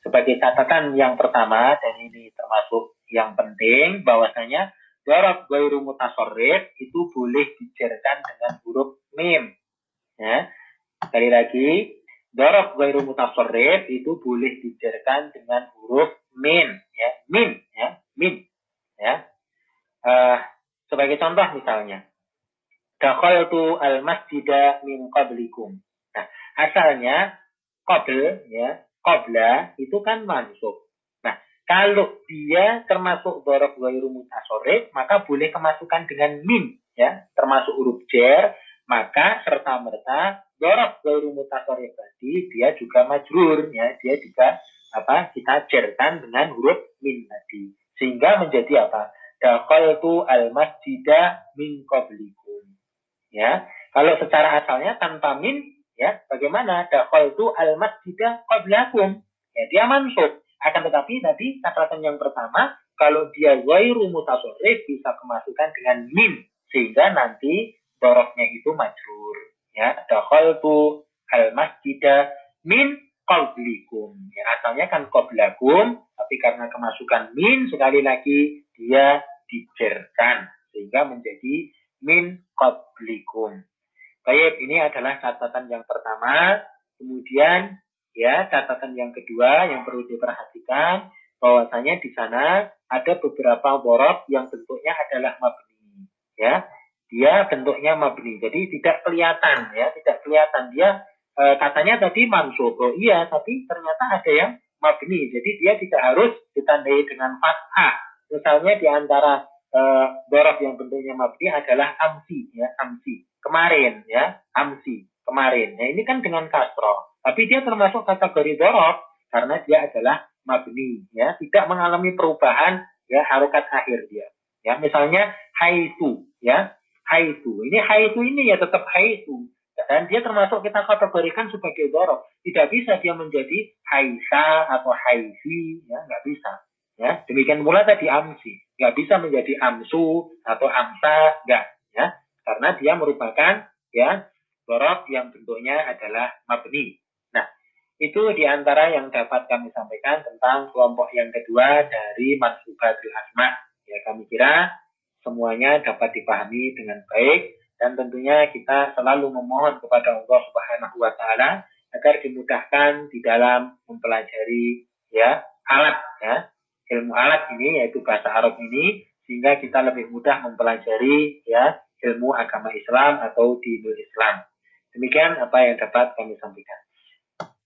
sebagai catatan yang pertama dan ini termasuk yang penting bahwasanya Dorob gairu mutasorif itu boleh dijerkan dengan huruf mim. Ya. Sekali lagi, dorob gairu mutasorif itu boleh dijerkan dengan huruf min. Ya. Min. Ya. Min. Ya. Uh, sebagai contoh misalnya, tu al masjidah min qablikum. Nah, asalnya qabl ya, qabla itu kan mansub. Kalau dia termasuk dorob ghairu mutasorif, maka boleh kemasukan dengan min, ya, termasuk huruf jer, maka serta merta dorob ghairu mutasorif tadi dia juga majrur, ya, dia juga apa kita jerkan dengan huruf min tadi, sehingga menjadi apa? tu al masjidah min qablikum. Ya, kalau secara asalnya tanpa min, bagaimana? tu al masjidah qablakum. Ya, dia mansub akan tetapi tadi catatan yang pertama, kalau dia wairu mutasorif bisa kemasukan dengan min sehingga nanti doroknya itu majrur. Ya, tu al masjidah min qablikum. Ya, asalnya kan qablakum, tapi karena kemasukan min sekali lagi dia dijerkan sehingga menjadi min qablikum. Baik, ini adalah catatan yang pertama. Kemudian Ya, catatan yang kedua yang perlu diperhatikan bahwasanya di sana ada beberapa borok yang bentuknya adalah mabni. Ya, dia bentuknya mabni. Jadi tidak kelihatan ya, tidak kelihatan dia e, katanya tadi mansub. Oh iya, tapi ternyata ada yang mabni. Jadi dia tidak harus ditandai dengan fathah. Misalnya di antara e, borok yang bentuknya mabni adalah amsi ya, amsi. Kemarin ya, amsi kemarin. Nah, ini kan dengan kasroh. Tapi dia termasuk kategori dorok karena dia adalah mabni, ya, tidak mengalami perubahan ya harokat akhir dia. Ya, misalnya haitu, ya, haitu. Ini haitu ini ya tetap haitu. Dan dia termasuk kita kategorikan sebagai dorok. Tidak bisa dia menjadi haisa atau haisi, ya, nggak bisa. Ya, demikian pula tadi amsi, nggak bisa menjadi amsu atau amsa, nggak, ya, karena dia merupakan ya dorok yang bentuknya adalah mabni. Itu di antara yang dapat kami sampaikan tentang kelompok yang kedua dari mansubatul asma. Ya, kami kira semuanya dapat dipahami dengan baik dan tentunya kita selalu memohon kepada Allah Subhanahu wa taala agar dimudahkan di dalam mempelajari ya alat ya ilmu alat ini yaitu bahasa Arab ini sehingga kita lebih mudah mempelajari ya ilmu agama Islam atau dinul Islam. Demikian apa yang dapat kami sampaikan.